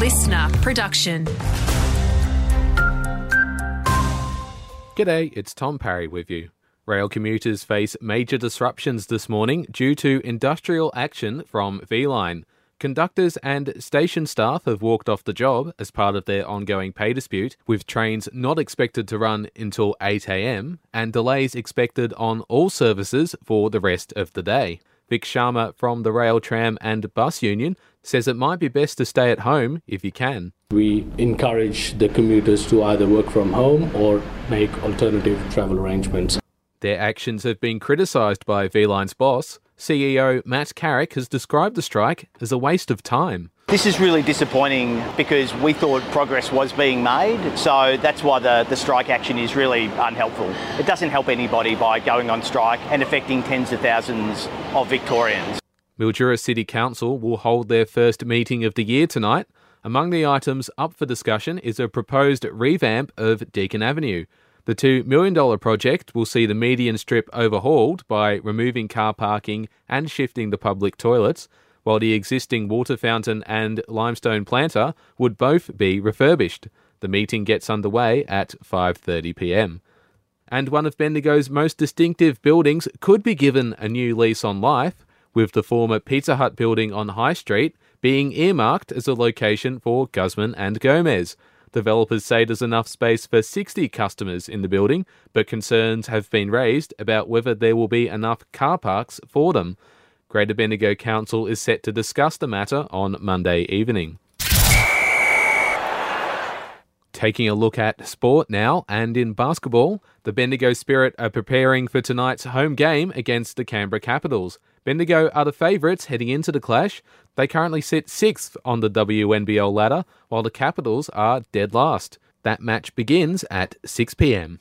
listener production. G'day, it's Tom Parry with you. Rail commuters face major disruptions this morning due to industrial action from V/Line. Conductors and station staff have walked off the job as part of their ongoing pay dispute, with trains not expected to run until 8am and delays expected on all services for the rest of the day. Vic Sharma from the Rail, Tram and Bus Union says it might be best to stay at home if you can. We encourage the commuters to either work from home or make alternative travel arrangements. Their actions have been criticised by V/Line's boss. CEO Matt Carrick has described the strike as a waste of time. This is really disappointing because we thought progress was being made, so that's why the, the strike action is really unhelpful. It doesn't help anybody by going on strike and affecting tens of thousands of Victorians. Mildura City Council will hold their first meeting of the year tonight. Among the items up for discussion is a proposed revamp of Deakin Avenue. The $2 million project will see the median strip overhauled by removing car parking and shifting the public toilets, while the existing water fountain and limestone planter would both be refurbished. The meeting gets underway at 5:30 p.m. And one of Bendigo's most distinctive buildings could be given a new lease on life, with the former Pizza Hut building on High Street being earmarked as a location for Guzman and Gomez. Developers say there's enough space for 60 customers in the building, but concerns have been raised about whether there will be enough car parks for them. Greater Bendigo Council is set to discuss the matter on Monday evening. Taking a look at sport now, and in basketball, the Bendigo Spirit are preparing for tonight's home game against the Canberra Capitals. Bendigo are the favourites heading into the clash. They currently sit sixth on the WNBL ladder, while the Capitals are dead last. That match begins at 6 pm.